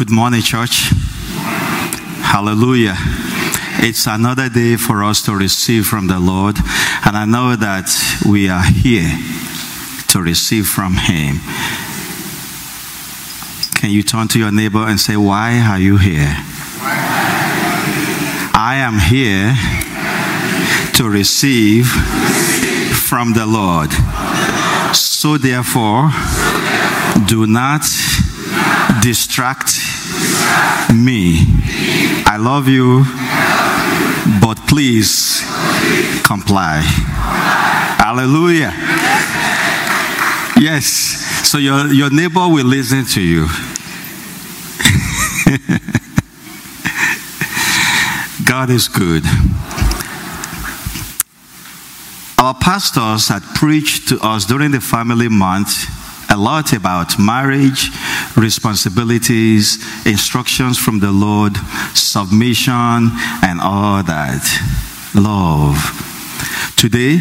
Good morning, church. Hallelujah. It's another day for us to receive from the Lord, and I know that we are here to receive from Him. Can you turn to your neighbor and say, Why are you here? I am here to receive from the Lord. So, therefore, do not distract me. I love you, but please comply. Hallelujah. Yes. So your, your neighbor will listen to you. God is good. Our pastors had preached to us during the family month lot about marriage, responsibilities, instructions from the Lord, submission, and all that. Love. Today,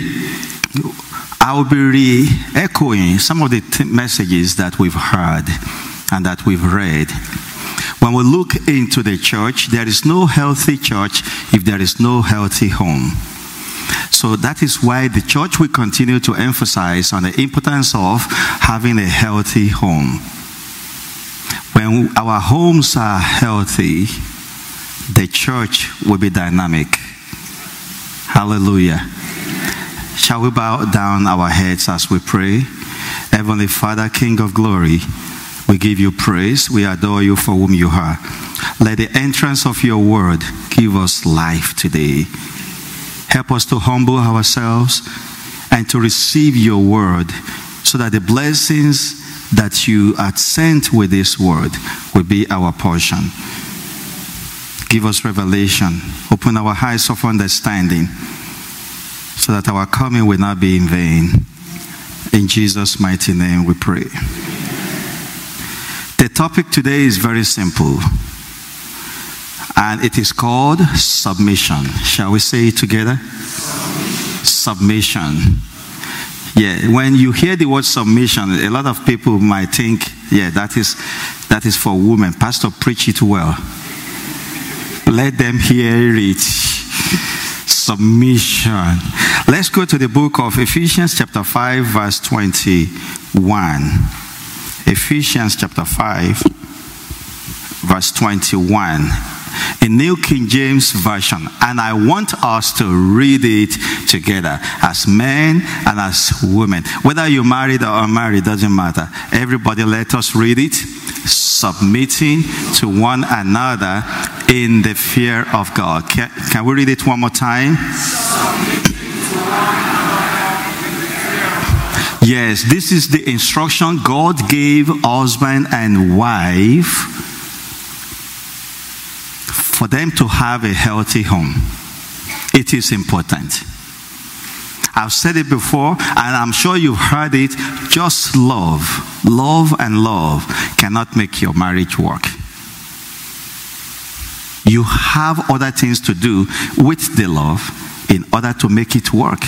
I will be re echoing some of the t- messages that we've heard and that we've read. When we look into the church, there is no healthy church if there is no healthy home. So that is why the church will continue to emphasize on the importance of having a healthy home. When our homes are healthy, the church will be dynamic. Hallelujah. Shall we bow down our heads as we pray? Heavenly Father, King of glory, we give you praise. We adore you for whom you are. Let the entrance of your word give us life today. Help us to humble ourselves and to receive your word so that the blessings that you had sent with this word will be our portion. Give us revelation. Open our eyes of understanding so that our coming will not be in vain. In Jesus' mighty name we pray. The topic today is very simple and it is called submission. Shall we say it together? Submission. Yeah, when you hear the word submission, a lot of people might think, yeah, that is that is for women. Pastor, preach it well. Let them hear it. Submission. Let's go to the book of Ephesians, chapter 5, verse 21. Ephesians, chapter 5, verse 21 in New King James Version. And I want us to read it together as men and as women. Whether you're married or unmarried, doesn't matter. Everybody let us read it. Submitting to one another in the fear of God. Can, can we read it one more time? Yes, this is the instruction God gave husband and wife for them to have a healthy home. It is important. I've said it before, and I'm sure you've heard it. Just love, love, and love cannot make your marriage work. You have other things to do with the love in order to make it work.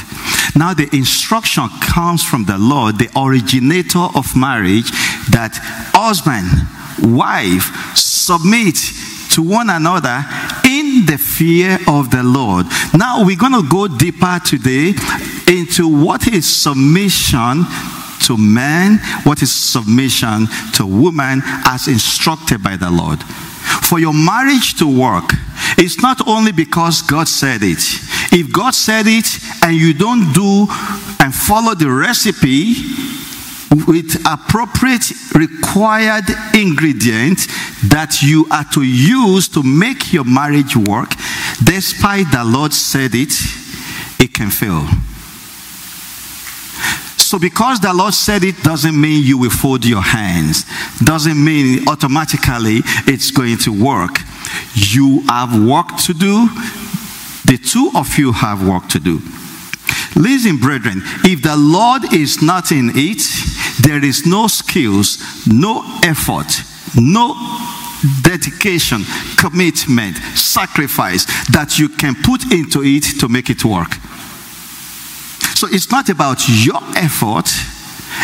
Now, the instruction comes from the Lord, the originator of marriage, that husband, wife, submit to one another in the fear of the Lord. Now we're going to go deeper today into what is submission to man, what is submission to woman as instructed by the Lord. For your marriage to work, it's not only because God said it. If God said it and you don't do and follow the recipe, with appropriate required ingredient that you are to use to make your marriage work, despite the Lord said it, it can fail. So, because the Lord said it doesn't mean you will fold your hands, doesn't mean automatically it's going to work. You have work to do, the two of you have work to do. Listen, brethren, if the Lord is not in it, there is no skills, no effort, no dedication, commitment, sacrifice that you can put into it to make it work. So it's not about your effort,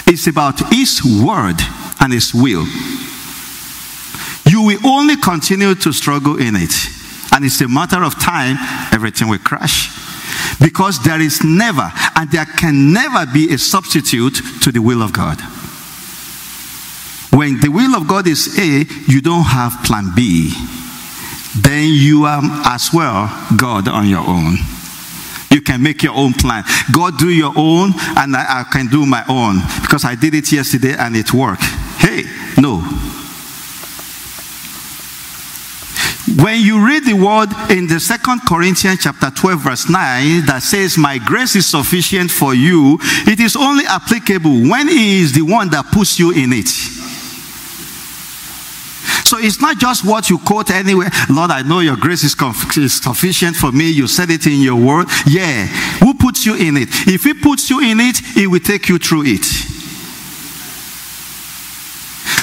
it's about His word and His will. You will only continue to struggle in it. And it's a matter of time, everything will crash. Because there is never, and there can never be a substitute to the will of God. When the will of God is A, you don't have plan B. Then you are as well God on your own. You can make your own plan. God, do your own, and I, I can do my own because I did it yesterday and it worked. Hey, no. When you read the word in the second Corinthians chapter 12 verse 9 that says my grace is sufficient for you, it is only applicable when he is the one that puts you in it. So it's not just what you quote anywhere. Lord, I know your grace is, is sufficient for me. You said it in your word. Yeah. Who puts you in it? If he puts you in it, he will take you through it.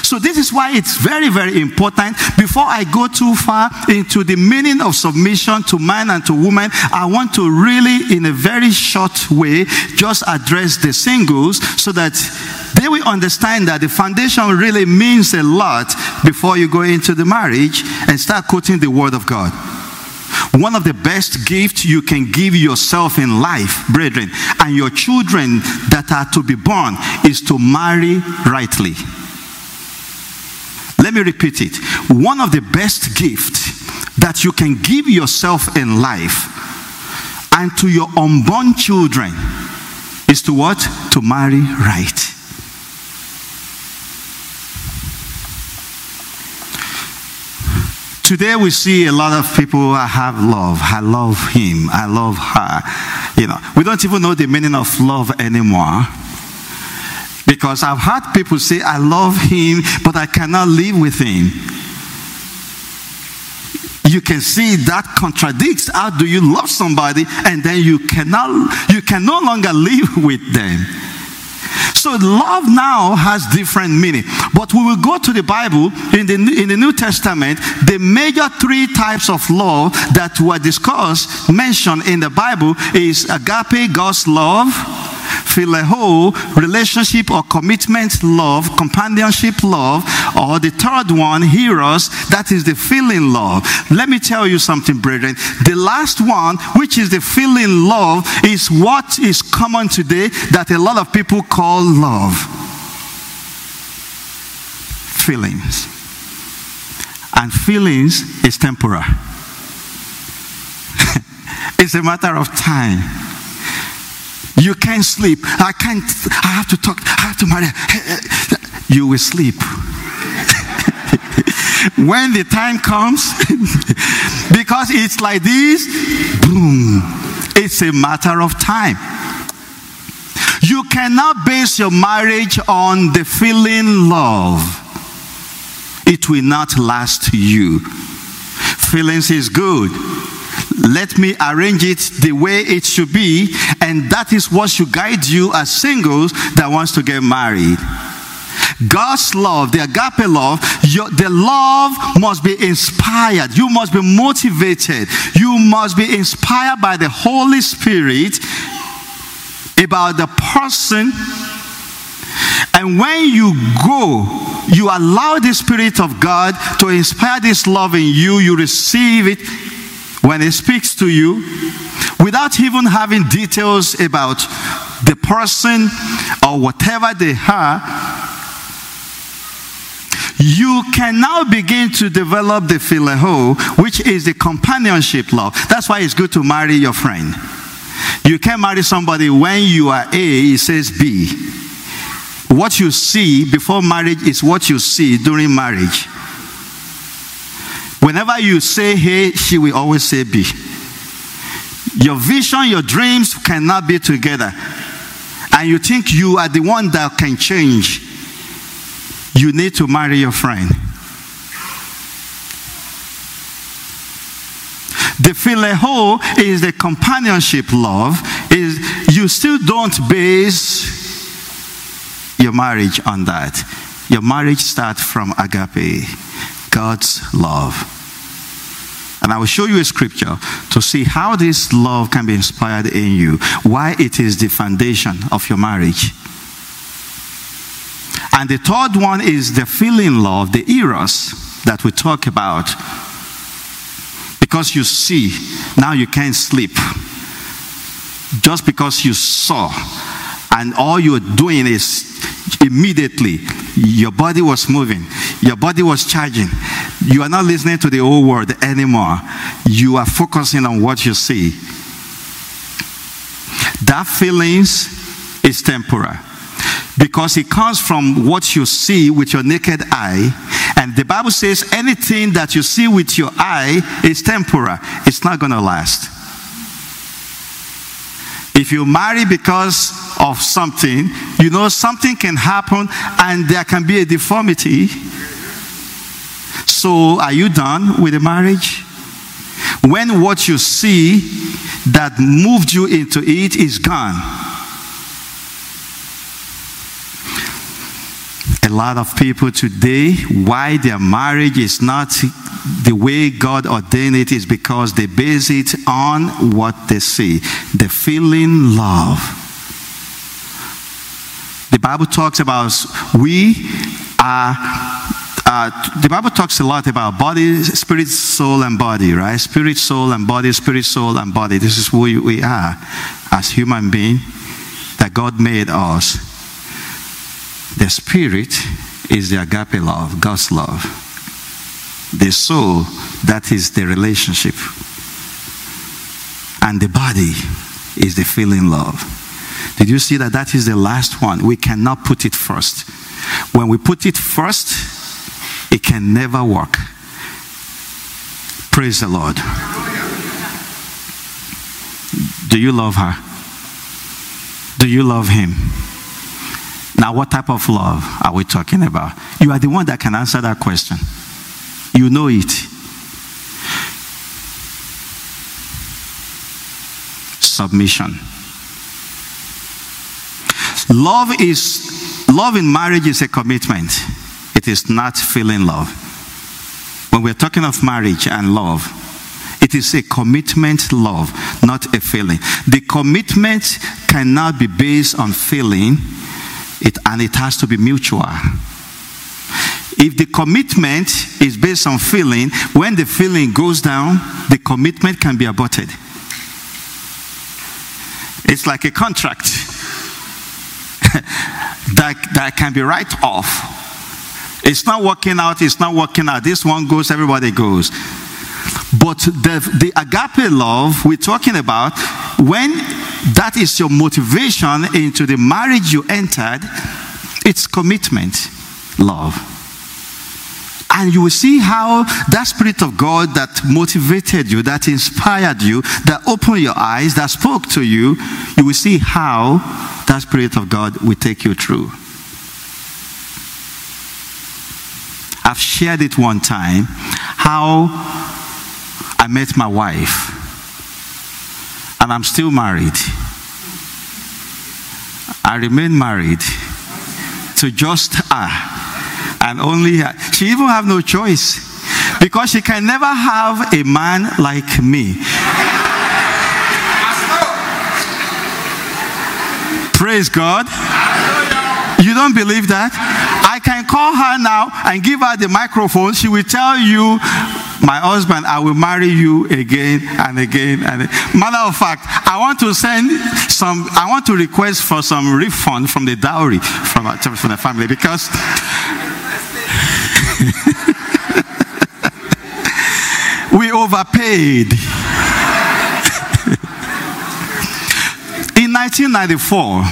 So this is why it's very, very important. Before I go too far into the meaning of submission to man and to woman, I want to really, in a very short way, just address the singles so that they will understand that the foundation really means a lot before you go into the marriage and start quoting the word of God. One of the best gifts you can give yourself in life, brethren, and your children that are to be born is to marry rightly. Let me repeat it. One of the best gifts that you can give yourself in life and to your unborn children is to what? To marry right. Today we see a lot of people I have love. I love him. I love her. You know, we don't even know the meaning of love anymore. Because I've had people say, I love him, but I cannot live with him. You can see that contradicts how do you love somebody and then you cannot you can no longer live with them. So love now has different meaning. But we will go to the Bible in the, in the New Testament. The major three types of love that were discussed, mentioned in the Bible is agape, God's love, phileo, oh, relationship or commitment love, companionship love, or the third one, eros, that is the feeling love. Let me tell you something, brethren. The last one, which is the feeling love, is what is common today that a lot of people call love. Feelings. And feelings is temporal. it's a matter of time. You can't sleep. I can't, I have to talk, I have to marry. You will sleep. when the time comes, because it's like this, boom, it's a matter of time. You cannot base your marriage on the feeling love. It will not last you. Feelings is good let me arrange it the way it should be, and that is what should guide you as singles that wants to get married. God's love, the agape love, your, the love must be inspired. You must be motivated. You must be inspired by the Holy Spirit about the person. And when you go, you allow the Spirit of God to inspire this love in you, you receive it when he speaks to you without even having details about the person or whatever they are, you can now begin to develop the phileo, which is the companionship love. That's why it's good to marry your friend. You can't marry somebody when you are A, it says B. What you see before marriage is what you see during marriage. Whenever you say A, she will always say B. Your vision, your dreams cannot be together. And you think you are the one that can change. You need to marry your friend. The phileo is the companionship love. Is you still don't base your marriage on that. Your marriage starts from agape, God's love. And I will show you a scripture to see how this love can be inspired in you, why it is the foundation of your marriage. And the third one is the feeling love, the eros. that we talk about. Because you see, now you can't sleep. Just because you saw, and all you're doing is immediately your body was moving, your body was charging. You are not listening to the old world anymore. You are focusing on what you see. That feelings is temporal because it comes from what you see with your naked eye. And the Bible says anything that you see with your eye is temporal, it's not going to last. If you marry because of something, you know something can happen and there can be a deformity. So, are you done with the marriage? When what you see that moved you into it is gone a lot of people today, why their marriage is not the way God ordained it is because they base it on what they see. The feeling love. The Bible talks about we are uh, the Bible talks a lot about body, spirit, soul, and body, right? Spirit, soul, and body, spirit, soul, and body. This is who we are as human beings that God made us. The spirit is the agape love, God's love. The soul, that is the relationship. And the body is the feeling love. Did you see that that is the last one? We cannot put it first. When we put it first, it can never work. Praise the Lord. Do you love her? Do you love him? Now, what type of love are we talking about? You are the one that can answer that question. You know it. Submission. Love is love in marriage is a commitment. It is not feeling love. When we're talking of marriage and love, it is a commitment love, not a feeling. The commitment cannot be based on feeling it, and it has to be mutual. If the commitment is based on feeling, when the feeling goes down, the commitment can be aborted. It's like a contract that, that can be right off. It's not working out, it's not working out. This one goes, everybody goes. But the, the agape love we're talking about, when that is your motivation into the marriage you entered, it's commitment, love. And you will see how that Spirit of God that motivated you, that inspired you, that opened your eyes, that spoke to you, you will see how that Spirit of God will take you through. I've shared it one time how I met my wife, and I'm still married. I remain married to just her, and only her. She even have no choice because she can never have a man like me. Praise God. You don't believe that? I can call her now and give her the microphone. She will tell you my husband, I will marry you again and again and again. Matter of fact, I want to send some, I want to request for some refund from the dowry from, from the family because we overpaid. In 1994,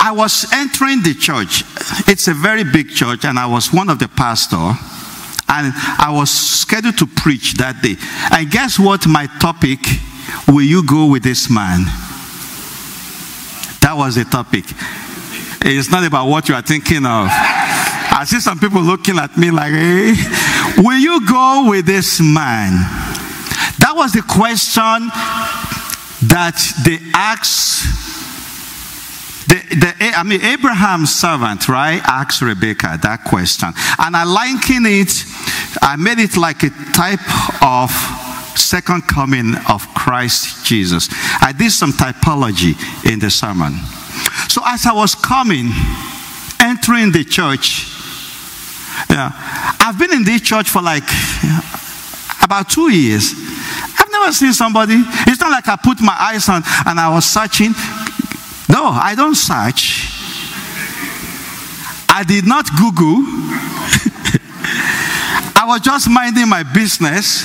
I was entering the church. It's a very big church, and I was one of the pastor. And I was scheduled to preach that day. And guess what? My topic will you go with this man? That was the topic. It's not about what you are thinking of. I see some people looking at me like, hey, will you go with this man? That was the question that they asked the, I mean, Abraham's servant, right, asked Rebecca that question. And I liken it, I made it like a type of second coming of Christ Jesus. I did some typology in the sermon. So as I was coming, entering the church, Yeah. I've been in this church for like about two years. I've never seen somebody. It's not like I put my eyes on and I was searching. No, I don't search. I did not Google. I was just minding my business.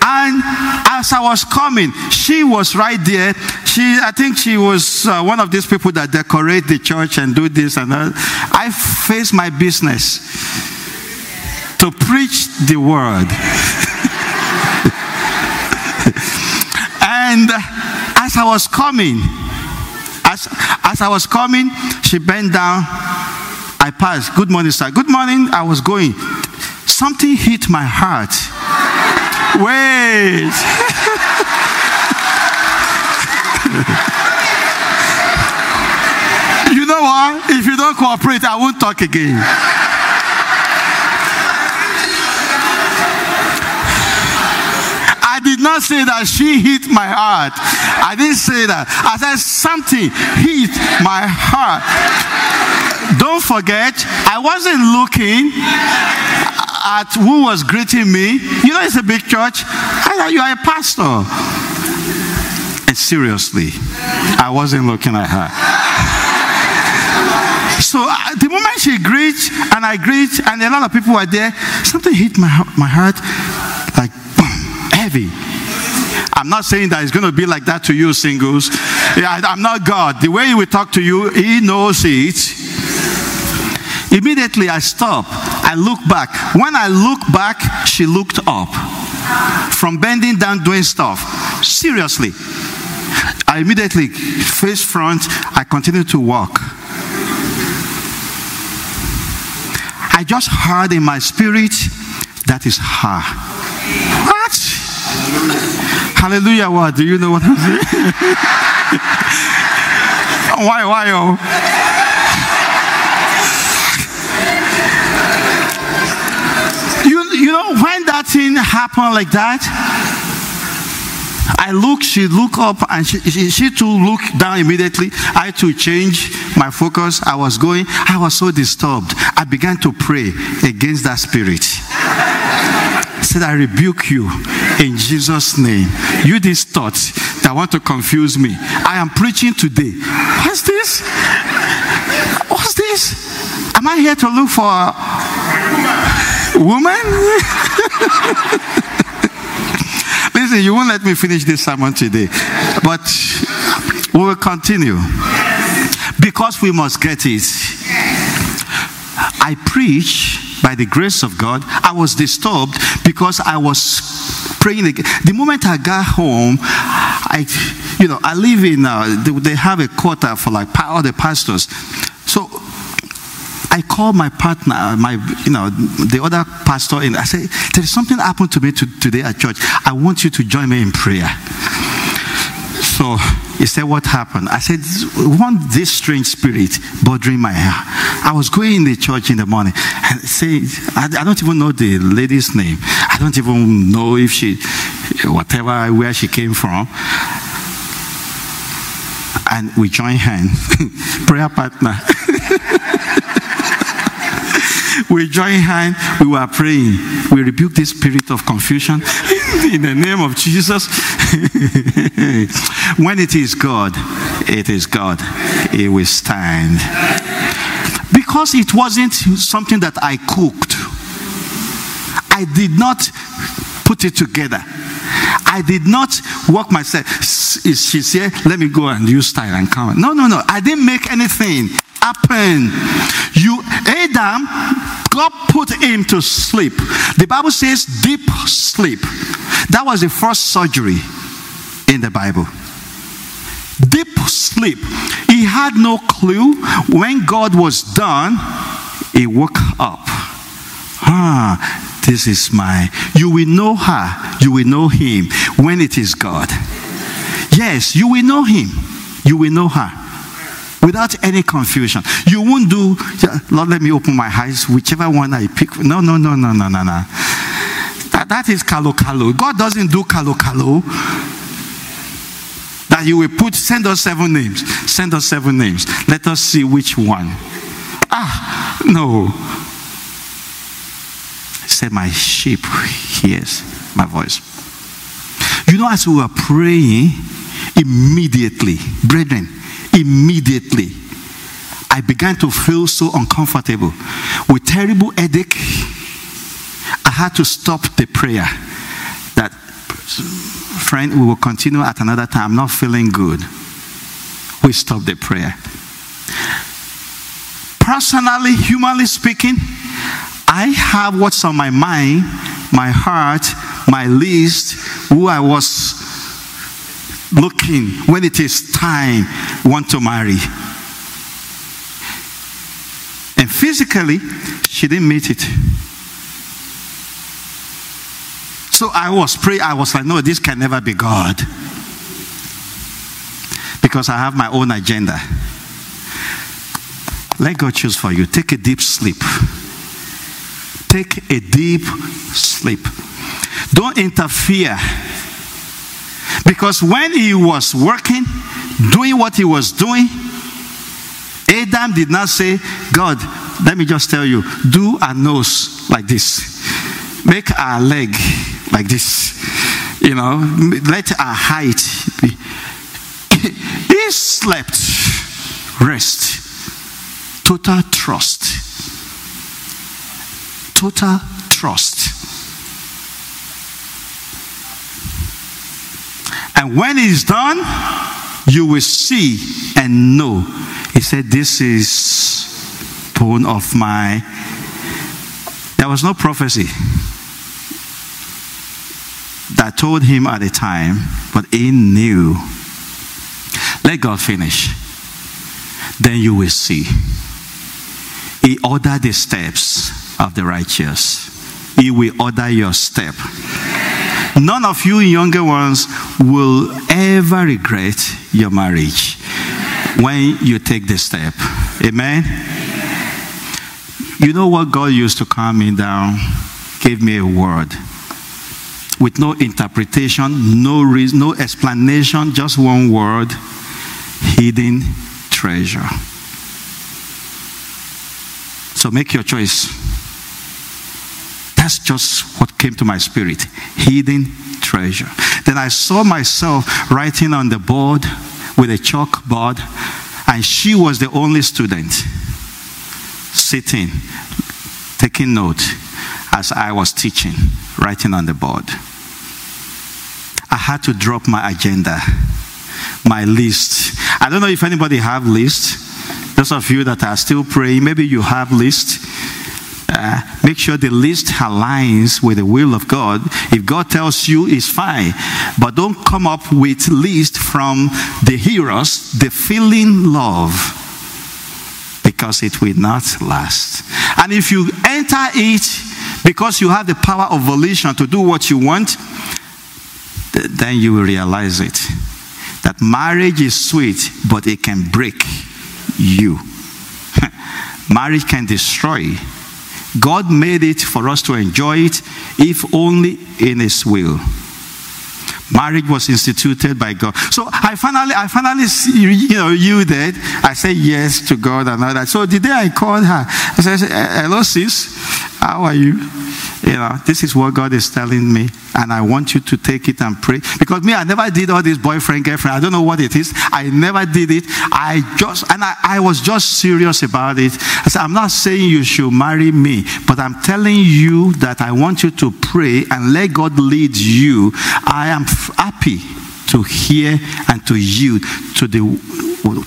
And as I was coming, she was right there. She, I think she was uh, one of these people that decorate the church and do this and that. I faced my business to preach the word. and as I was coming, as, as I was coming, she bent down. I passed. Good morning, sir. Good morning. I was going. Something hit my heart. Wait. you know what? If you don't cooperate, I won't talk again. Not say that she hit my heart. I didn't say that. I said something hit my heart. Don't forget, I wasn't looking at who was greeting me. You know, it's a big church. I thought you are a pastor. And seriously, I wasn't looking at her. So uh, the moment she greets and I greet, and a lot of people were there, something hit my, my heart like boom, heavy. I'm not saying that it's going to be like that to you, singles. Yeah, I'm not God. The way He will talk to you, He knows it. Immediately I stop. I look back. When I look back, she looked up. From bending down, doing stuff. Seriously. I immediately face front. I continue to walk. I just heard in my spirit that is her. Hallelujah. What? Do you know what I'm saying? why, why, oh? You, you know, when that thing happened like that, I look, she look up, and she, she, she too look down immediately. I too change my focus. I was going, I was so disturbed. I began to pray against that spirit. I said, I rebuke you in Jesus' name. You these thoughts that want to confuse me. I am preaching today. What's this? What's this? Am I here to look for a woman? Listen, you won't let me finish this sermon today, but we will continue because we must get it. I preach by the grace of God. I was disturbed because I was praying. The moment I got home, I, you know, I live in. Uh, they, have a quarter for like all the pastors, so I called my partner, my you know, the other pastor, and I said, "There is something happened to me to, today at church. I want you to join me in prayer." So he said, "What happened?" I said, "One this strange spirit bothering my hair." I was going in the church in the morning and I, I don't even know the lady's name. I don't even know if she, whatever, where she came from." And we joined hands, prayer partner. we joined hands, we were praying. We rebuke this spirit of confusion in the name of Jesus. when it is God, it is God. It will stand. Because it wasn't something that I cooked, I did not put it together. I did not work myself. Is she said, let me go and use style and come. No, no, no. I didn't make anything happen. You, Adam, God put him to sleep. The Bible says deep sleep. That was the first surgery in the Bible. Deep sleep. He had no clue. When God was done, he woke up. Ah, this is my. You will know her. You will know him when it is God. Yes, you will know him. You will know her without any confusion. You won't do, Lord, let me open my eyes, whichever one I pick. No, no, no, no, no, no, no. That, that is kalo kalo. God doesn't do kalo kalo. That you will put, send us seven names. Send us seven names. Let us see which one. Ah, No. Said, My sheep hears my voice. You know, as we were praying, immediately, brethren, immediately, I began to feel so uncomfortable with terrible headache. I had to stop the prayer. That, friend, we will continue at another time. I'm not feeling good. We stop the prayer. Personally, humanly speaking, I have what's on my mind, my heart, my list, who I was looking when it is time want to marry. And physically, she didn't meet it. So I was praying, I was like, no, this can never be God. Because I have my own agenda. Let God choose for you. Take a deep sleep. Take a deep sleep. Don't interfere. Because when he was working, doing what he was doing, Adam did not say, God, let me just tell you, do a nose like this, make a leg like this, you know, let our height be. he slept, rest, total trust. Total trust. And when it's done, you will see and know. He said, This is bone of my. There was no prophecy that told him at the time, but he knew. Let God finish. Then you will see. He ordered the steps of the righteous. He will order your step. None of you younger ones will ever regret your marriage when you take this step. Amen? You know what God used to calm me down? Gave me a word with no interpretation, no reason, no explanation, just one word hidden treasure. So make your choice. That's just what came to my spirit hidden treasure. Then I saw myself writing on the board with a chalkboard, and she was the only student sitting, taking note as I was teaching, writing on the board. I had to drop my agenda, my list. I don't know if anybody have lists. Those of you that are still praying, maybe you have lists. Uh, make sure the list aligns with the will of God. If God tells you, it's fine. But don't come up with list from the eros, the feeling love, because it will not last. And if you enter it because you have the power of volition to do what you want, then you will realize it. That marriage is sweet, but it can break you. marriage can destroy. God made it for us to enjoy it, if only in His will. Marriage was instituted by God. So I finally, I finally, you know, did. I said yes to God and all that. So the day I called her, I said, "Hello, sis, how are you?" You know, this is what God is telling me, and I want you to take it and pray. Because me, I never did all this boyfriend, girlfriend. I don't know what it is. I never did it. I just, and I, I was just serious about it. I said, I'm not saying you should marry me, but I'm telling you that I want you to pray and let God lead you. I am happy to hear and to yield to the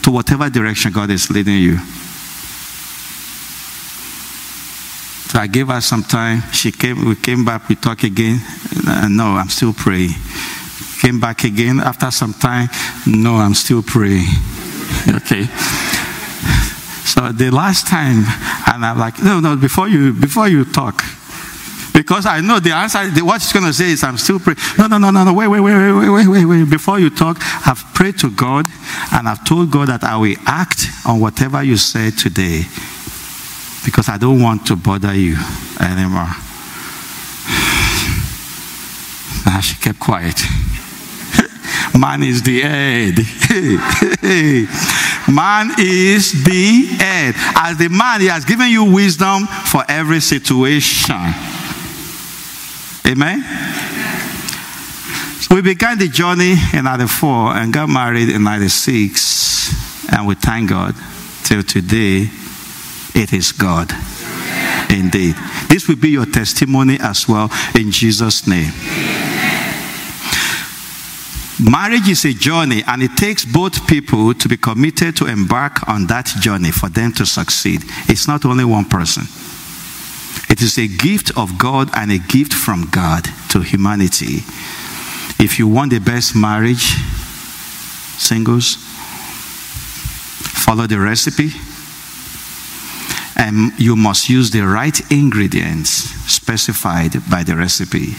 to whatever direction God is leading you. So I gave her some time. She came, we came back, we talked again. Uh, no, I'm still praying. Came back again after some time. No, I'm still praying. okay. So the last time, and I'm like, no, no, before you before you talk. Because I know the answer, what she's going to say is, I'm still praying. No, no, no, no, no, wait, wait, wait, wait, wait, wait, wait. Before you talk, I've prayed to God and I've told God that I will act on whatever you say today because I don't want to bother you anymore. And ah, she kept quiet. Man is the head. Man is the head. As the man, he has given you wisdom for every situation. Amen? So we began the journey in 94 and got married in 96. And we thank God till today, it is God. Indeed. This will be your testimony as well in Jesus' name. Marriage is a journey, and it takes both people to be committed to embark on that journey for them to succeed. It's not only one person, it is a gift of God and a gift from God to humanity. If you want the best marriage, singles, follow the recipe, and you must use the right ingredients specified by the recipe.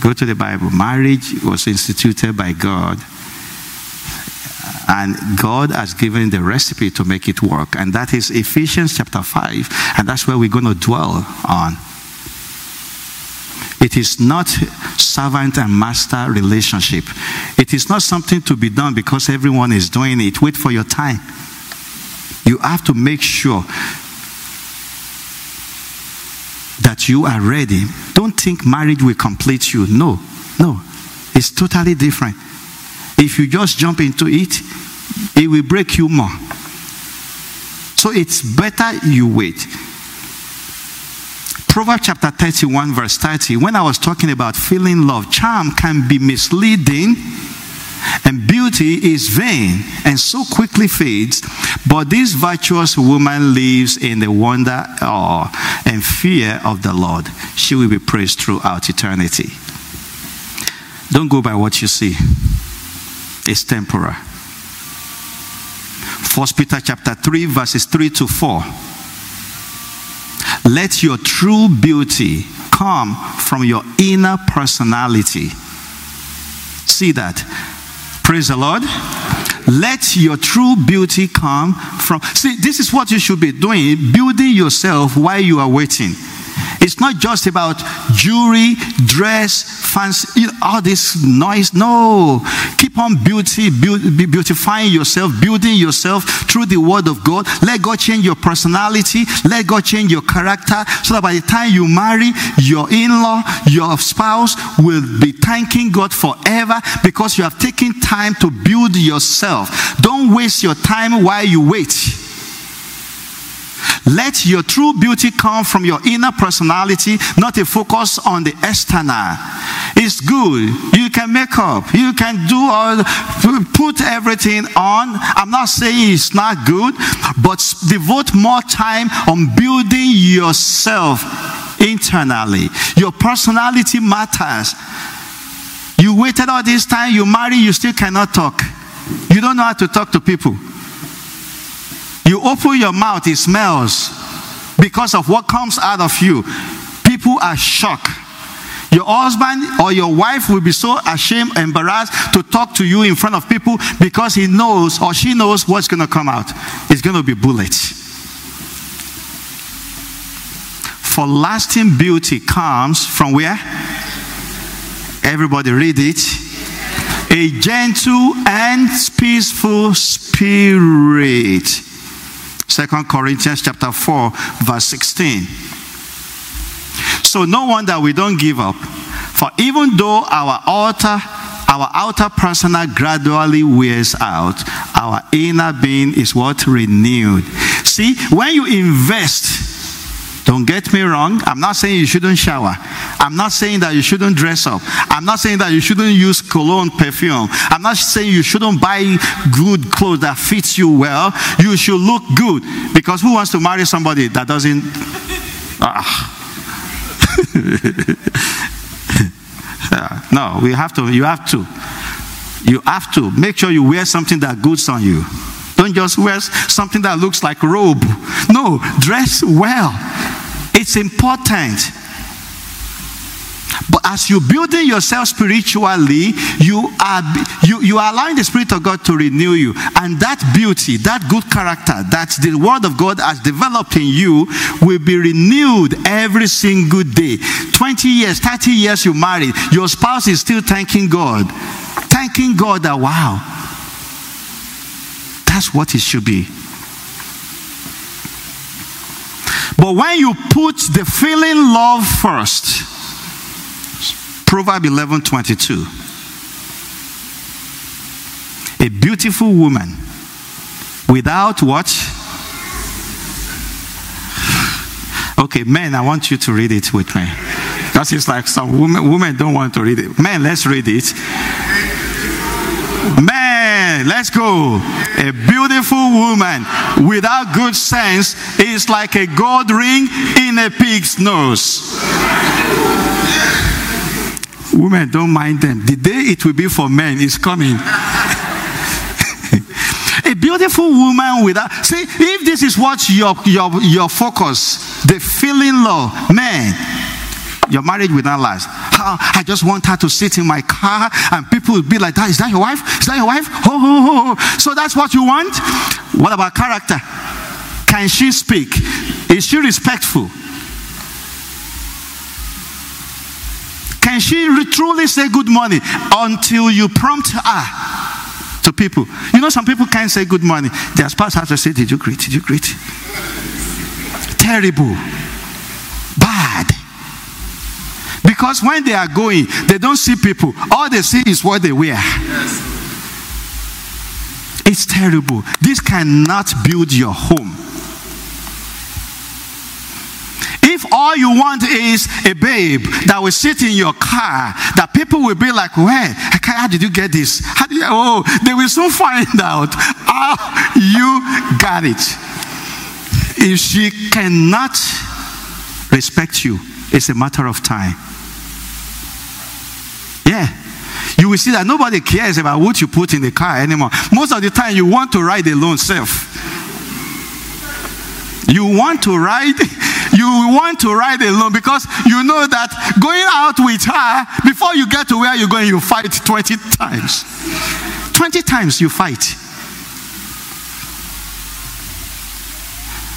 Go to the Bible. Marriage was instituted by God. And God has given the recipe to make it work. And that is Ephesians chapter 5. And that's where we're going to dwell on. It is not servant and master relationship. It is not something to be done because everyone is doing it. Wait for your time. You have to make sure that you are ready. Don't think marriage will complete you. No, no. It's totally different. If you just jump into it, it will break you more. So it's better you wait. Proverbs chapter 31, verse 30, when I was talking about feeling love, charm can be misleading and beauty is vain and so quickly fades. But this virtuous woman lives in the wonder, awe, and fear of the Lord. She will be praised throughout eternity. Don't go by what you see, it's temporal. First Peter chapter 3, verses 3 to 4. Let your true beauty come from your inner personality. See that Praise the Lord. Let your true beauty come from. See, this is what you should be doing building yourself while you are waiting. It's not just about jewelry, dress, fancy, all this noise. No. Keep on beauty, beautifying yourself, building yourself through the word of God. Let God change your personality. Let God change your character so that by the time you marry, your in-law, your spouse will be thanking God forever because you have taken time to build yourself. Don't waste your time while you wait. Let your true beauty come from your inner personality, not a focus on the external. It's good. You can make up. You can do all, put everything on. I'm not saying it's not good, but devote more time on building yourself internally. Your personality matters. You waited all this time, you marry, you still cannot talk. You don't know how to talk to people. You open your mouth, it smells because of what comes out of you. People are shocked. Your husband or your wife will be so ashamed, embarrassed to talk to you in front of people because he knows or she knows what's going to come out. It's going to be bullets. For lasting beauty comes from where? Everybody read it. A gentle and peaceful spirit Second Corinthians chapter 4, verse 16. So no wonder we don't give up. For even though our outer our outer persona gradually wears out, our inner being is what renewed. See, when you invest don't get me wrong. I'm not saying you shouldn't shower. I'm not saying that you shouldn't dress up. I'm not saying that you shouldn't use cologne, perfume. I'm not saying you shouldn't buy good clothes that fits you well. You should look good. Because who wants to marry somebody that doesn't? Ah. no, we have to. You have to. You have to make sure you wear something that goods on you. Don't just wear something that looks like robe. No, dress well. It's important. But as you're building yourself spiritually, you are you, you are allowing the Spirit of God to renew you. And that beauty, that good character that the Word of God has developed in you will be renewed every single day. 20 years, 30 years you married, your spouse is still thanking God. Thanking God that wow. That's what it should be. But when you put the feeling love first, Proverb 11 22. A beautiful woman without what? Okay, men, I want you to read it with me. That is like some women, women don't want to read it. Men, let's read it. Man, let's go. A beautiful woman without good sense is like a gold ring in a pig's nose. Women don't mind them. The day it will be for men is coming. a beautiful woman without see if this is what your your your focus, the feeling law, man your marriage will not last. How, I just want her to sit in my car and people will be like that. Is that your wife? Is that your wife? Oh, oh, oh. So that's what you want? What about character? Can she speak? Is she respectful? Can she truly say good morning until you prompt her to people? You know, some people can't say good morning. Their spouse has to say, Did you greet? Did you greet? Terrible. Bad. Because when they are going, they don't see people. All they see is what they wear. Yes. It's terrible. This cannot build your home. If all you want is a babe that will sit in your car, that people will be like, where? How did you get this? How did you, oh, they will soon find out how you got it. If she cannot respect you, it's a matter of time. Yeah. You will see that nobody cares about what you put in the car anymore. Most of the time, you want to ride alone self. You want to ride, you want to ride alone because you know that going out with her, before you get to where you're going, you fight 20 times. 20 times you fight.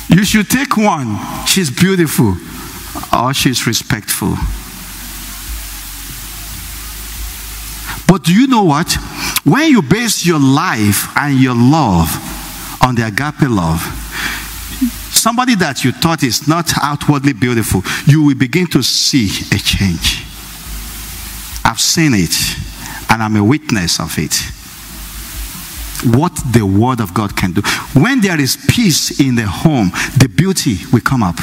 You should take one. She's beautiful or she's respectful. But do you know what? When you base your life and your love on the agape love, somebody that you thought is not outwardly beautiful, you will begin to see a change. I've seen it, and I'm a witness of it. What the Word of God can do. When there is peace in the home, the beauty will come up.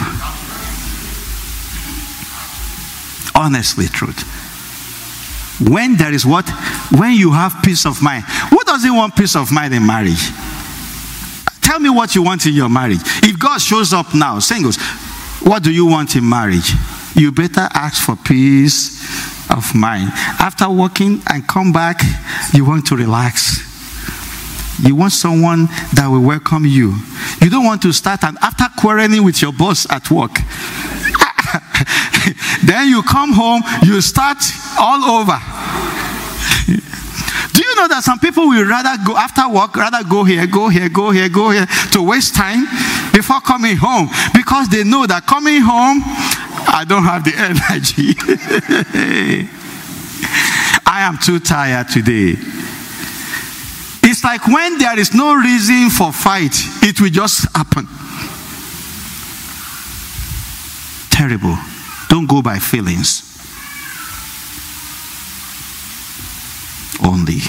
Honestly, truth. When there is what? When you have peace of mind. Who doesn't want peace of mind in marriage? Tell me what you want in your marriage. If God shows up now, singles, what do you want in marriage? You better ask for peace of mind. After working and come back, you want to relax. You want someone that will welcome you. You don't want to start and after quarreling with your boss at work. then you come home, you start all over. Do you know that some people will rather go after work, rather go here, go here, go here, go here to waste time before coming home because they know that coming home, I don't have the energy. I am too tired today. It's like when there is no reason for fight, it will just happen. Terrible. Don't go by feelings. Only.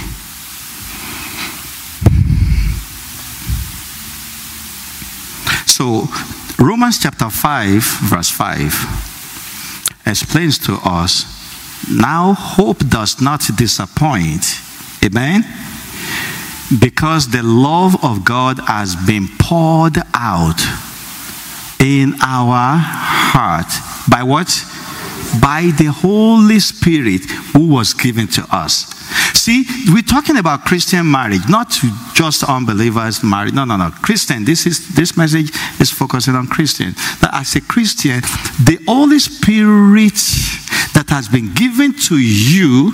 So, Romans chapter 5, verse 5 explains to us now hope does not disappoint. Amen? Because the love of God has been poured out in our heart by what? By the Holy Spirit who was given to us. See, we're talking about Christian marriage, not just unbelievers married. No, no, no. Christian, this is this message is focusing on Christian. That as a Christian, the Holy Spirit has been given to you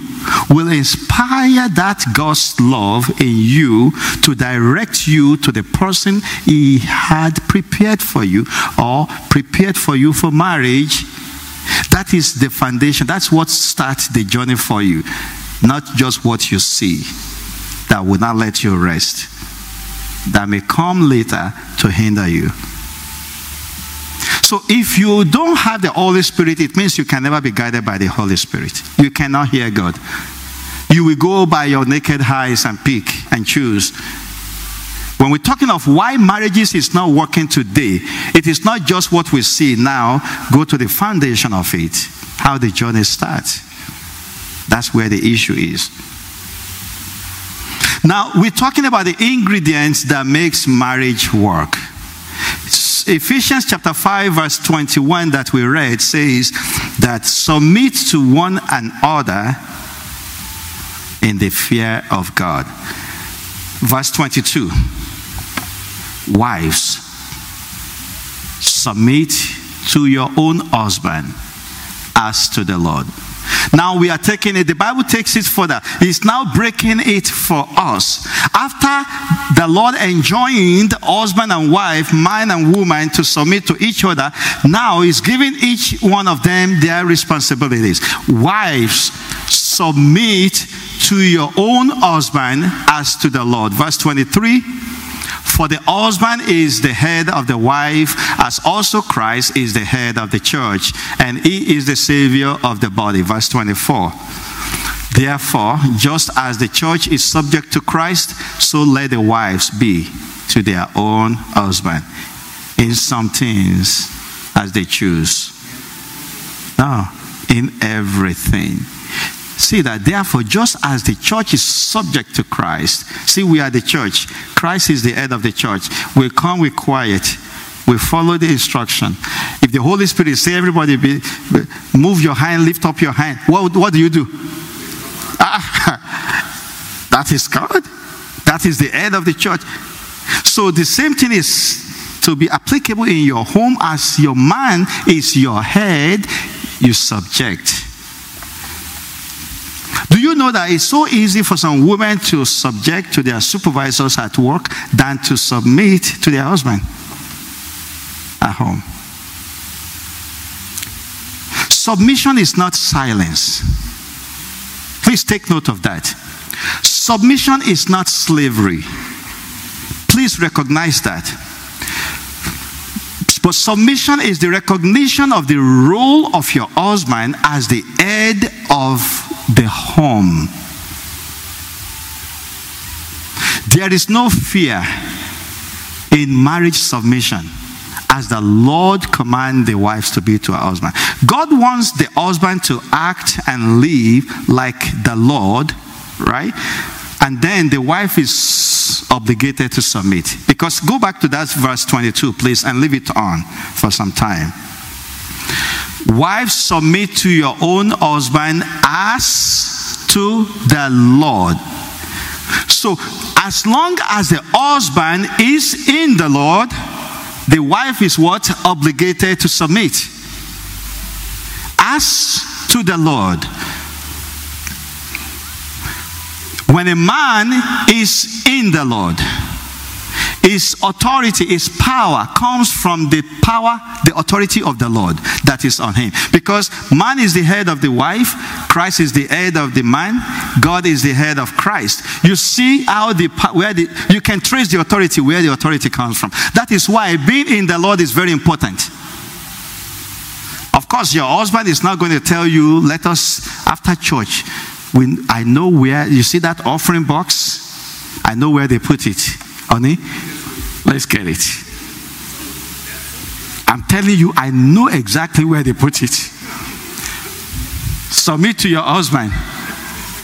will inspire that God's love in you to direct you to the person He had prepared for you or prepared for you for marriage. That is the foundation. That's what starts the journey for you, not just what you see that will not let you rest, that may come later to hinder you. So if you don't have the Holy Spirit, it means you can never be guided by the Holy Spirit. You cannot hear God. You will go by your naked eyes and pick and choose. When we're talking of why marriages is not working today, it is not just what we see now. Go to the foundation of it, how the journey starts. That's where the issue is. Now, we're talking about the ingredients that makes marriage work. Ephesians chapter 5 verse 21 that we read says that submit to one another in the fear of God. Verse 22 Wives, submit to your own husband as to the Lord. Now we are taking it, the Bible takes it further. It's now breaking it for us. After the Lord enjoined husband and wife, man and woman to submit to each other, now He's giving each one of them their responsibilities. Wives, submit to your own husband as to the Lord. Verse 23 For the husband is the head of the wife, as also Christ is the head of the church, and he is the Savior of the body. Verse 24. Therefore, just as the church is subject to Christ, so let the wives be to their own husband in some things as they choose. Now, in everything. See that, therefore, just as the church is subject to Christ, see, we are the church. Christ is the head of the church. We come with quiet. We follow the instruction. If the Holy Spirit say, everybody, be, move your hand, lift up your hand, what, what do you do? Ah, that is God. That is the head of the church. So the same thing is to be applicable in your home as your man is your head, you subject. Do you know that it's so easy for some women to subject to their supervisors at work than to submit to their husband at home? Submission is not silence. Please take note of that. Submission is not slavery. Please recognize that. But submission is the recognition of the role of your husband as the head of home. There is no fear in marriage submission as the Lord command the wives to be to her husband. God wants the husband to act and live like the Lord, right? And then the wife is obligated to submit. Because go back to that verse 22, please, and leave it on for some time. Wives, submit to your own husband as to the Lord. So, as long as the husband is in the Lord, the wife is what? Obligated to submit. As to the Lord. When a man is in the Lord, his authority, his power comes from the power, the authority of the Lord that is on him. Because man is the head of the wife, Christ is the head of the man, God is the head of Christ. You see how the where the you can trace the authority where the authority comes from. That is why being in the Lord is very important. Of course, your husband is not going to tell you, let us after church. When I know where you see that offering box, I know where they put it. Honey, let's get it. I'm telling you, I know exactly where they put it. Submit to your husband,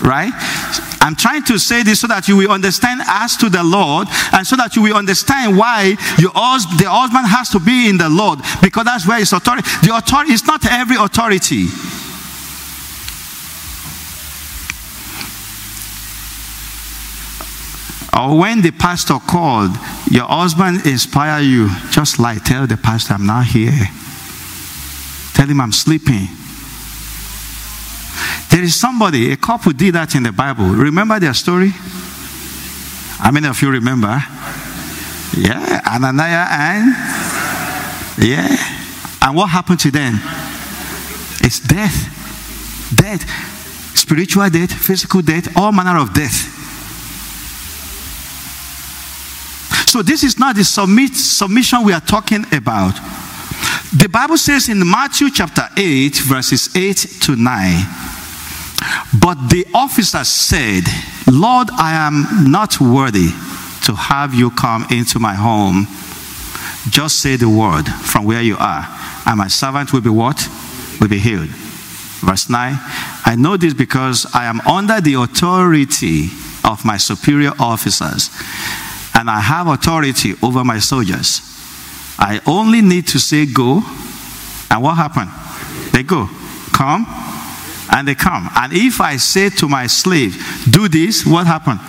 right? I'm trying to say this so that you will understand as to the Lord and so that you will understand why your the husband has to be in the Lord because that's where his authority. The authority is not every authority. Or when the pastor called, your husband inspire you, just like tell the pastor, I'm not here. Tell him I'm sleeping. There is somebody, a couple did that in the Bible. Remember their story? How many of you remember? Yeah, Ananias and yeah. And what happened to them? It's death. Death. Spiritual death, physical death, all manner of death. So this is not the submit, submission we are talking about. The Bible says in Matthew chapter 8, verses 8 to 9, but the officer said, Lord, I am not worthy to have you come into my home. Just say the word from where you are, and my servant will be what? Will be healed. Verse 9 I know this because I am under the authority of my superior officers, and I have authority over my soldiers. I only need to say go, and what happened? They go. Come, and they come. And if I say to my slave, do this, what happened?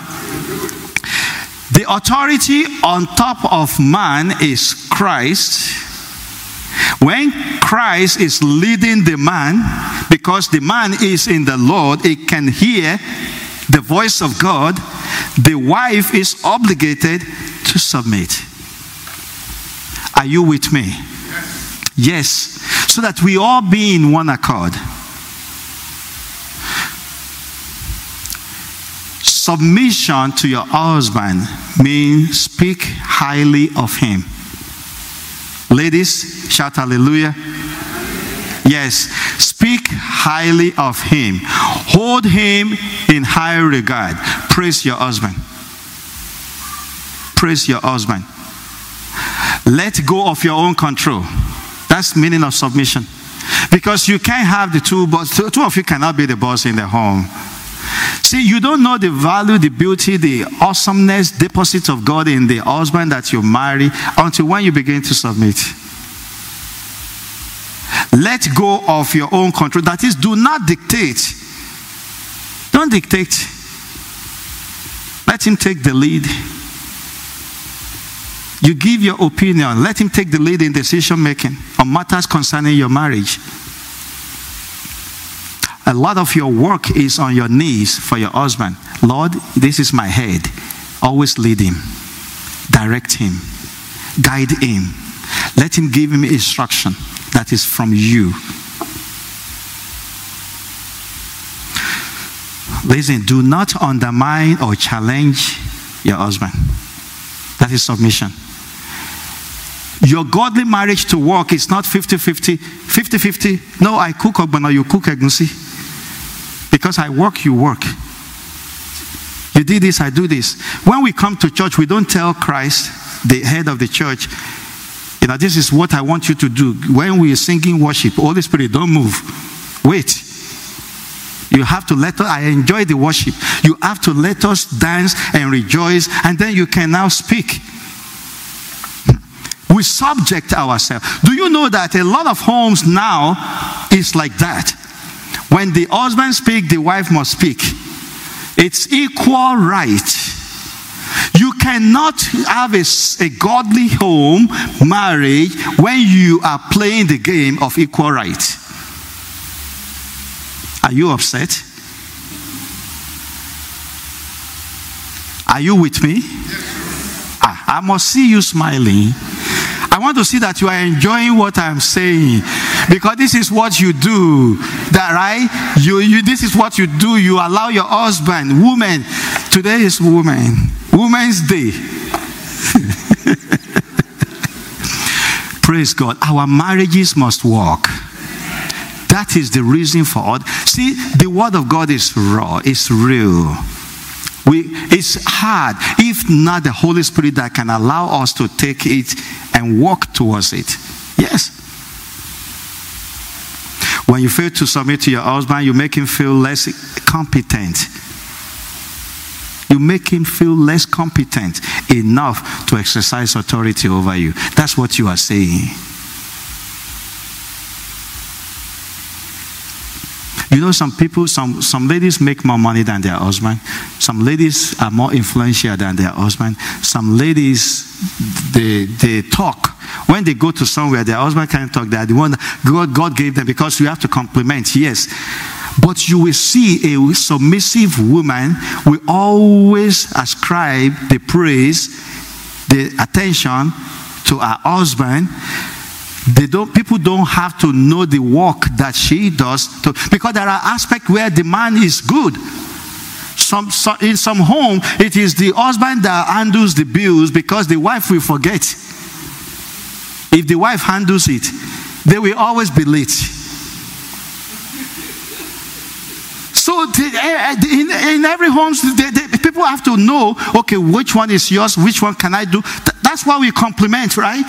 The authority on top of man is Christ. When Christ is leading the man, because the man is in the Lord, it can hear the voice of God. The wife is obligated to submit. Are you with me? Yes. So that we all be in one accord. Submission to your husband means speak highly of him. Ladies, shout hallelujah. Yes, speak highly of him. Hold him in high regard. Praise your husband. Praise your husband. Let go of your own control. That's meaning of submission. Because you can't have the two boss, two of you cannot be the boss in the home. See, you don't know the value, the beauty, the awesomeness, deposit of God in the husband that you marry until when you begin to submit. Let go of your own control. That is, do not dictate. Don't dictate. Let him take the lead. You give your opinion. Let him take the lead in decision making on matters concerning your marriage. A lot of your work is on your knees for your husband. Lord, this is my head. Always lead him, direct him, guide him. Let him give him instruction that is from you. Listen, do not undermine or challenge your husband. That is submission. Your godly marriage to work is not 50 50, 50 50. No, I cook ogbono, you cook egusi. Because I work, you work. You did this, I do this. When we come to church, we don't tell Christ, the head of the church, you know, this is what I want you to do. When we are singing worship, Holy Spirit, don't move. Wait. You have to let us, I enjoy the worship. You have to let us dance and rejoice, and then you can now speak. We subject ourselves. Do you know that a lot of homes now is like that? When the husband speaks, the wife must speak. It's equal right. You cannot have a, a godly home marriage when you are playing the game of equal rights. Are you upset? Are you with me? Ah, I must see you smiling. I want to see that you are enjoying what I'm saying because this is what you do. That right? You, you this is what you do. You allow your husband, woman. Today is woman, Women's Day. Praise God. Our marriages must work. That is the reason for it. See, the word of God is raw, it's real. We, it's hard, if not the Holy Spirit that can allow us to take it and walk towards it. Yes. When you fail to submit to your husband, you make him feel less competent. You make him feel less competent enough to exercise authority over you. That's what you are saying. You know, some people, some, some ladies make more money than their husband. Some ladies are more influential than their husband. Some ladies, they, they talk. When they go to somewhere, their husband can't talk. They are the one God, God gave them because you have to complement, yes. But you will see a submissive woman will always ascribe the praise, the attention to her husband they don't, people don't have to know the work that she does to, because there are aspects where the man is good. Some, some, in some home, it is the husband that handles the bills because the wife will forget. If the wife handles it, They will always be late. So uh, in, in, every home, people have to know, okay, which one is yours, which one can I do? Th- that's why we complement, right?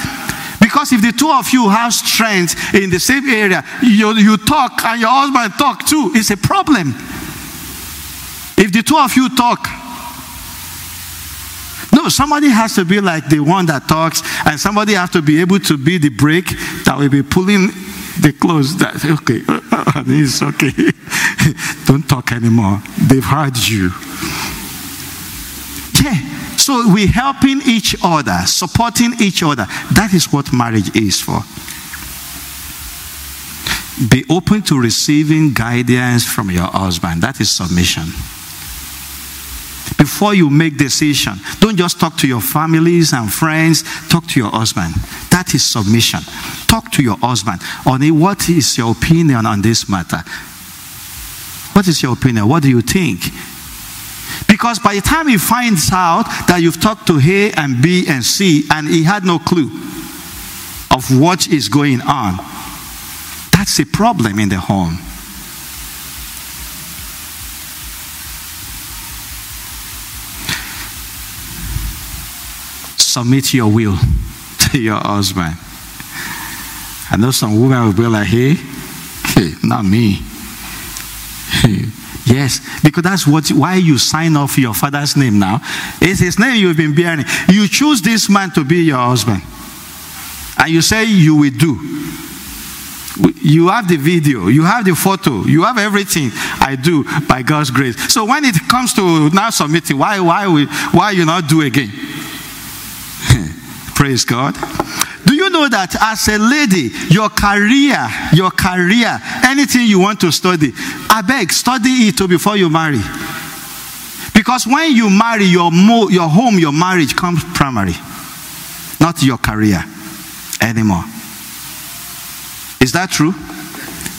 Because if the two of you have strength in the same area, you, you talk and your husband talk too, it's a problem. If the two of you talk, no, somebody has to be like the one that talks, and somebody has to be able to be the brake that will be pulling the clothes. That okay, it's okay. Don't talk anymore. They've heard you. Yeah. So we're helping each other, supporting each other. That is what marriage is for. Be open to receiving guidance from your husband. That is submission. Before you make decision, don't just talk to your families and friends. Talk to your husband. That is submission. Talk to your husband. On what is your opinion on this matter? What is your opinion? What do you think? Because by the time he finds out that you've talked to A and B and C and he had no clue of what is going on, that's a problem in the home. Submit your will to your husband. I know some women will be like, hey, hey not me. Hey, Yes, because that's what why you sign off your father's name now. It's his name you've been bearing. You choose this man to be your husband. And you say you will do. You have the video, you have the photo, you have everything I do by God's grace. So when it comes to now submitting, why why we, why you not do again? Praise God. Do you know that as a lady, your career, your career, anything you want to study, I beg, study it before you marry. Because when you marry, your, mo- your home, your marriage comes primary, not your career anymore. Is that true?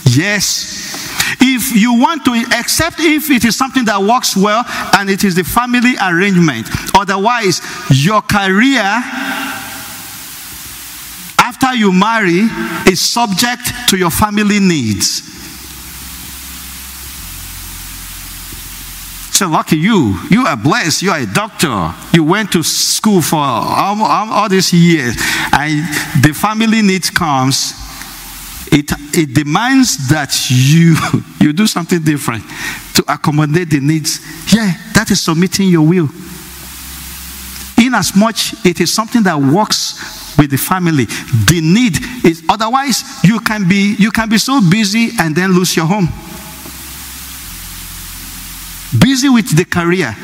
Yes. If you want to, except if it is something that works well and it is the family arrangement. Otherwise, your career after you marry is subject to your family needs. So lucky you. You are blessed. You are a doctor. You went to school for all, all, all these years. And the family needs comes. It, it demands that you, you do something different to accommodate the needs. Yeah, that is submitting your will. In as much it is something that works with the family. The need is otherwise you can be you can be so busy and then lose your home. Busy with the career.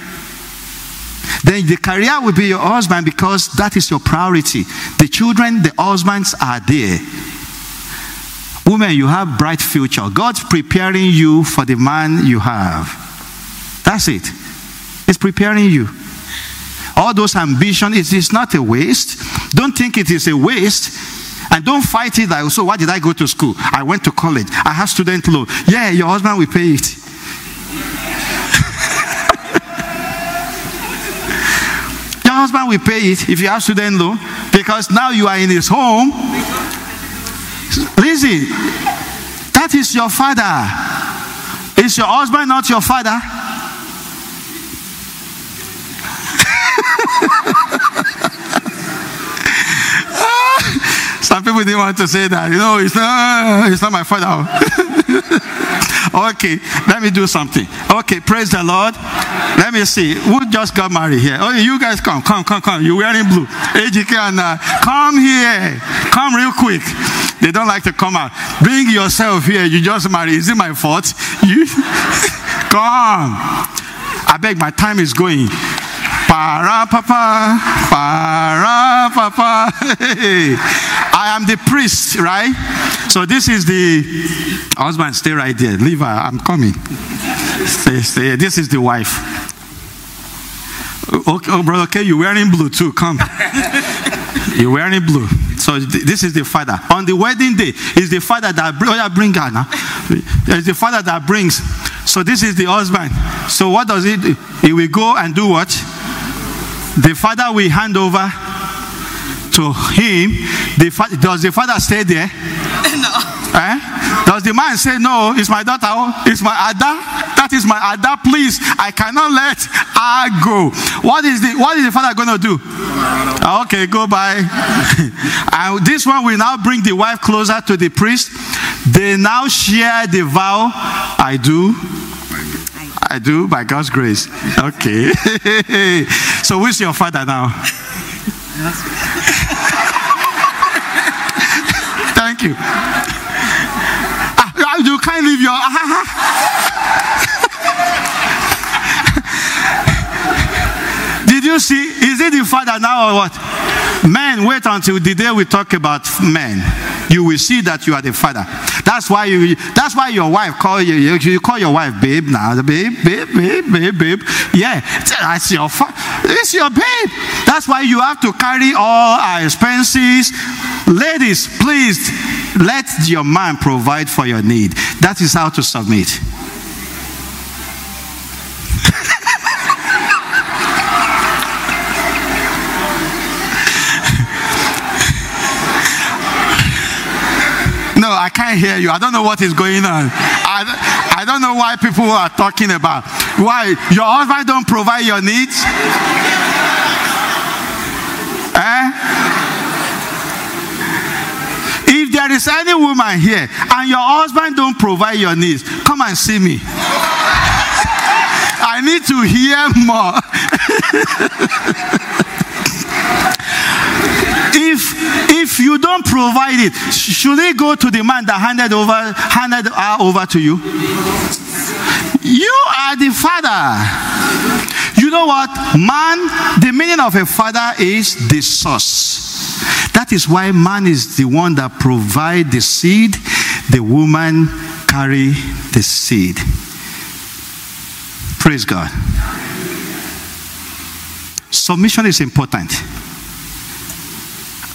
Then the career will be your husband because that is your priority. The children, the husbands are there. Women, you have bright future. God's preparing you for the man you have. That's it. It's preparing you all those ambition, it is not a waste. Don't think it is a waste. And don't fight it like, so why did I go to school? I went to college. I have student loan. Yeah, your husband will pay it. your husband will pay it if you have student loan because now you are in his home. Listen, that is your father. Is your husband not your father? Some people didn't want to say that. You know, it's not, it's not my father. okay, let me do something. Okay, praise the Lord. Let me see. Who just got married here? Oh, you guys come, come, come, come. You're wearing blue. AGK and uh, come here. Come real quick. They don't like to come out. Bring yourself here. You just married. Is it my fault? You come. I beg, my time is going. Para papa, para papa. I am the priest, right? So this is the husband. Stay right there. Levi, I'm coming. Stay, stay. This is the wife. Okay, oh, brother, okay, you're wearing blue too. Come. You're wearing blue. So this is the father. On the wedding day, is the father that oh, bring her now. It's the father that brings. So this is the husband. So what does he do? He will go and do what? The father will hand over to him. The fa- does the father stay there? Eh? Does the man say, No, it's my daughter, oh, it's my Ada? That is my Ada, please. I cannot let her go. What is the what is the father gonna do? Okay, go by. and this one will now bring the wife closer to the priest. They now share the vow. I do. I do by God's grace. Okay. so who's your father now? Thank you. Ah, you can't leave your. Did you see? Is it the father now or what? Men, wait until the day we talk about men. You will see that you are the father. That's why you. That's why your wife call you. You call your wife babe now. Babe, babe, babe, babe, babe. Yeah, that's your. Fa- it's your babe. That's why you have to carry all our expenses. Ladies, please let your man provide for your need. That is how to submit. I can't hear you. I don't know what is going on. I, I don't know why people are talking about. Why? Your husband don't provide your needs? eh? If there is any woman here and your husband don't provide your needs, come and see me. I need to hear more. if if you don't provide it, should it go to the man that handed over handed her over to you? You are the father. You know what? Man, the meaning of a father is the source. That is why man is the one that provide the seed, the woman carry the seed. Praise God. Submission is important.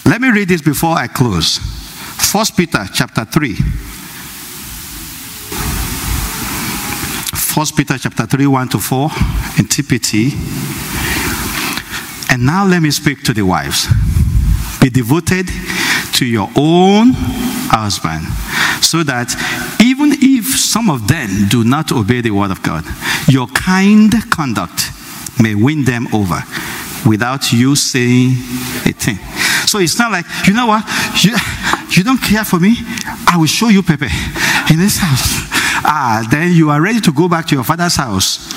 Let me read this before I close. First Peter chapter 3. First Peter chapter 3, 1 to 4 in TPT. And now let me speak to the wives. Be devoted to your own husband, so that even if some of them do not obey the word of God, your kind conduct may win them over without you saying a thing. So it's not like, you know what? You, you don't care for me? I will show you Pepe in this house. Ah, then you are ready to go back to your father's house.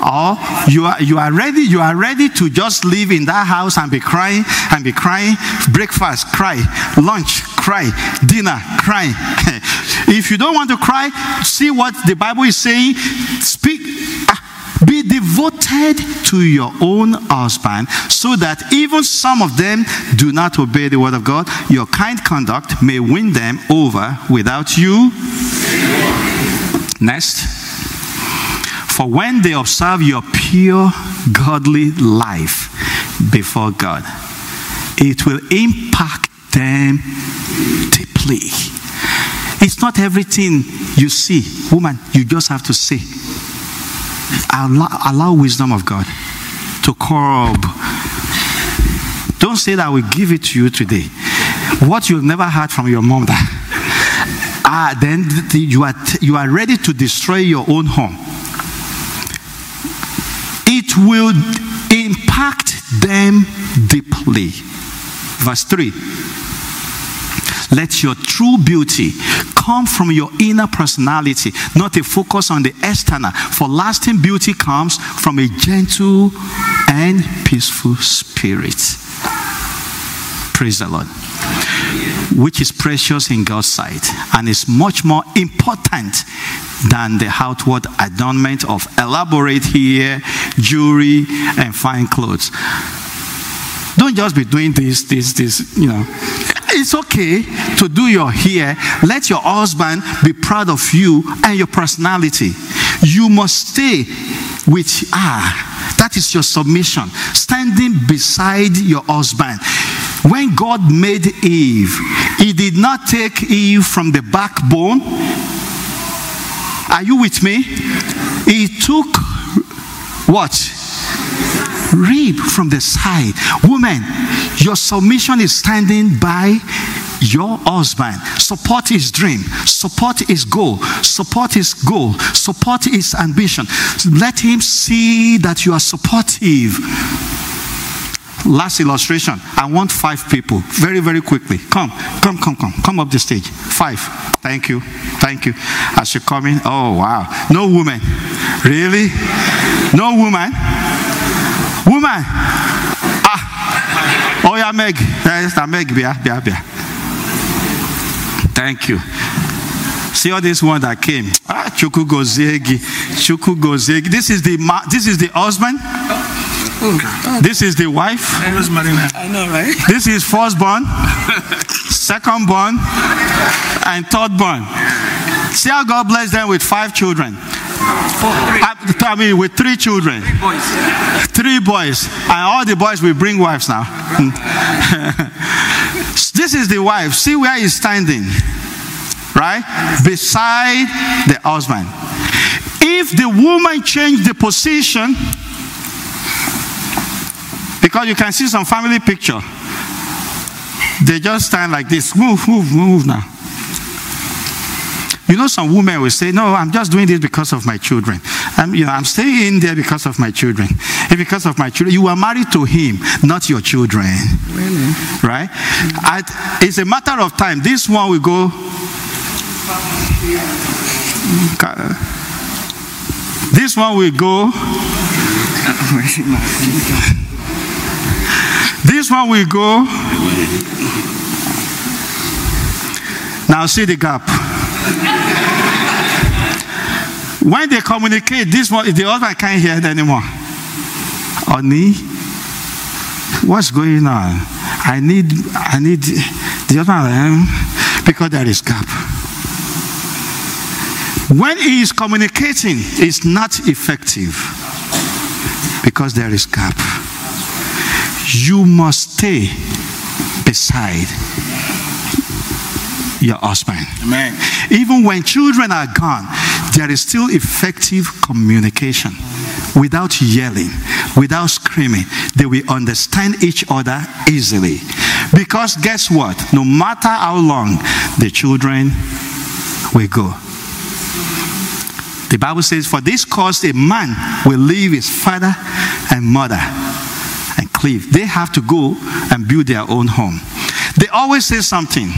Or you are you are ready, you are ready to just live in that house and be crying and be crying, breakfast, cry, lunch, cry, dinner, cry. if you don't want to cry, see what the Bible is saying. Speak be devoted to your own husband so that even some of them do not obey the word of God. Your kind conduct may win them over without you. Next. For when they observe your pure, godly life before God, it will impact them deeply. It's not everything you see, woman, you just have to see allow, allow wisdom of God to curb. Don't say that will give it to you today. What you've never heard from your mom, that ah, then you are you are ready to destroy your own home. It will impact them deeply. Verse 3. Let your true beauty come from your inner personality, not a focus on the external. For lasting beauty comes from a gentle and peaceful spirit. Praise the Lord. Which is precious in God's sight and is much more important than the outward adornment of elaborate hair, jewelry, and fine clothes. Don't just be doing this, this, this, you know. It's okay to do your hair. Let your husband be proud of you and your personality. You must stay with ah. That is your submission. Standing beside your husband. When God made Eve, He did not take Eve from the backbone. Are you with me? He took what? Rib from the side. Woman, your submission is standing by your husband. Support his dream. Support his goal. Support his goal. Support his ambition. Let him see that you are supportive. Last illustration. I want five people. Very, very quickly. Come, come, come, come. Come up the stage. Five. Thank you. Thank you. As you come in. Oh, wow. No woman. Really? No woman? Woman. Ah. Oh, yeah, Meg. Yes, Meg. Bia, bia, bia. Thank you. See all this one that came. Ah, Chuku Gozegi. Chuku Gozegi. This is the this is the husband. This is the wife. I know, right? This is firstborn, secondborn, and thirdborn. See how God blessed them with five children. I, I mean, with three children. Three boys. Three boys. And all the boys will bring wives now. Hmm. this is the wife. See where he's standing. Right? Beside the husband. If the woman changed the position, because you can see some family picture, they just stand like this. Move, move, move now. You know, some women will say, No, I'm just doing this because of my children. I'm, you know, I'm staying in there because of my children. And because of my children. You are married to him, not your children. Really? Right? At, it's a matter of time. This one will go. This one will go. This one will go. Now see the gap. When they communicate, this one, the other one can't hear it anymore. Oni, what's going on? I need, I need the other one because there is gap. When he is communicating, it's not effective because there is gap. You must stay beside your husband. Amen. Even when children are gone, there is still effective communication. Without yelling, without screaming, they will understand each other easily. Because guess what? No matter how long the children will go. The Bible says, For this cause a man will leave his father and mother and cleave. They have to go and build their own home. They always say something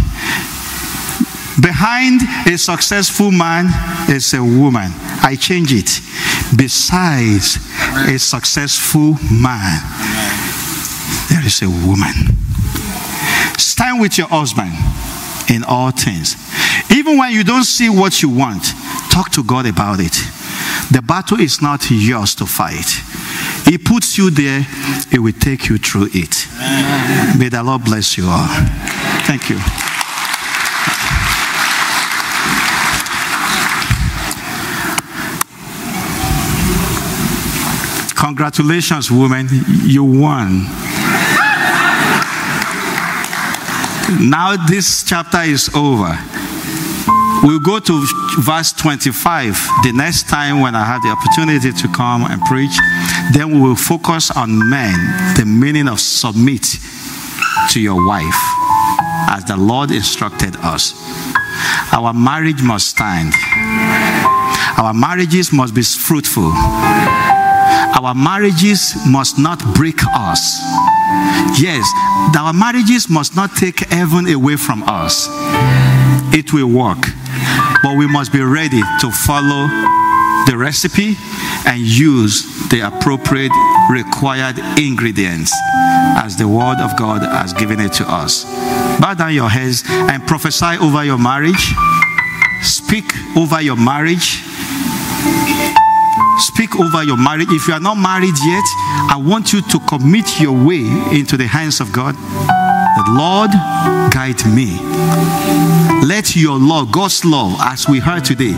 Behind a successful man is a woman. I change it. Besides a successful man, there is a woman. Stand with your husband in all things. Even when you don't see what you want, talk to God about it. The battle is not yours to fight. He puts you there, He will take you through it. May the Lord bless you all. Thank you. Congratulations, woman. You won. now, this chapter is over. We'll go to verse 25 the next time when I have the opportunity to come and preach. Then we will focus on men, the meaning of submit to your wife, as the Lord instructed us. Our marriage must stand, our marriages must be fruitful. Our marriages must not break us. Yes, our marriages must not take heaven away from us. It will work, but we must be ready to follow the recipe and use the appropriate required ingredients as the Word of God has given it to us. Bow down your heads and prophesy over your marriage. Speak over your marriage Speak over your marriage. If you are not married yet, I want you to commit your way into the hands of God. The Lord, guide me. Let your law, God's law, as we heard today,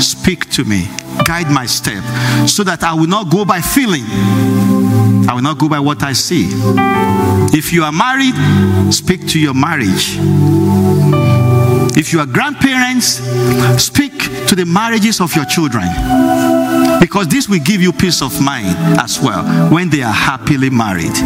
speak to me. Guide my step so that I will not go by feeling. I will not go by what I see. If you are married, speak to your marriage. If you are grandparents, speak to the marriages of your children. Because this will give you peace of mind as well when they are happily married.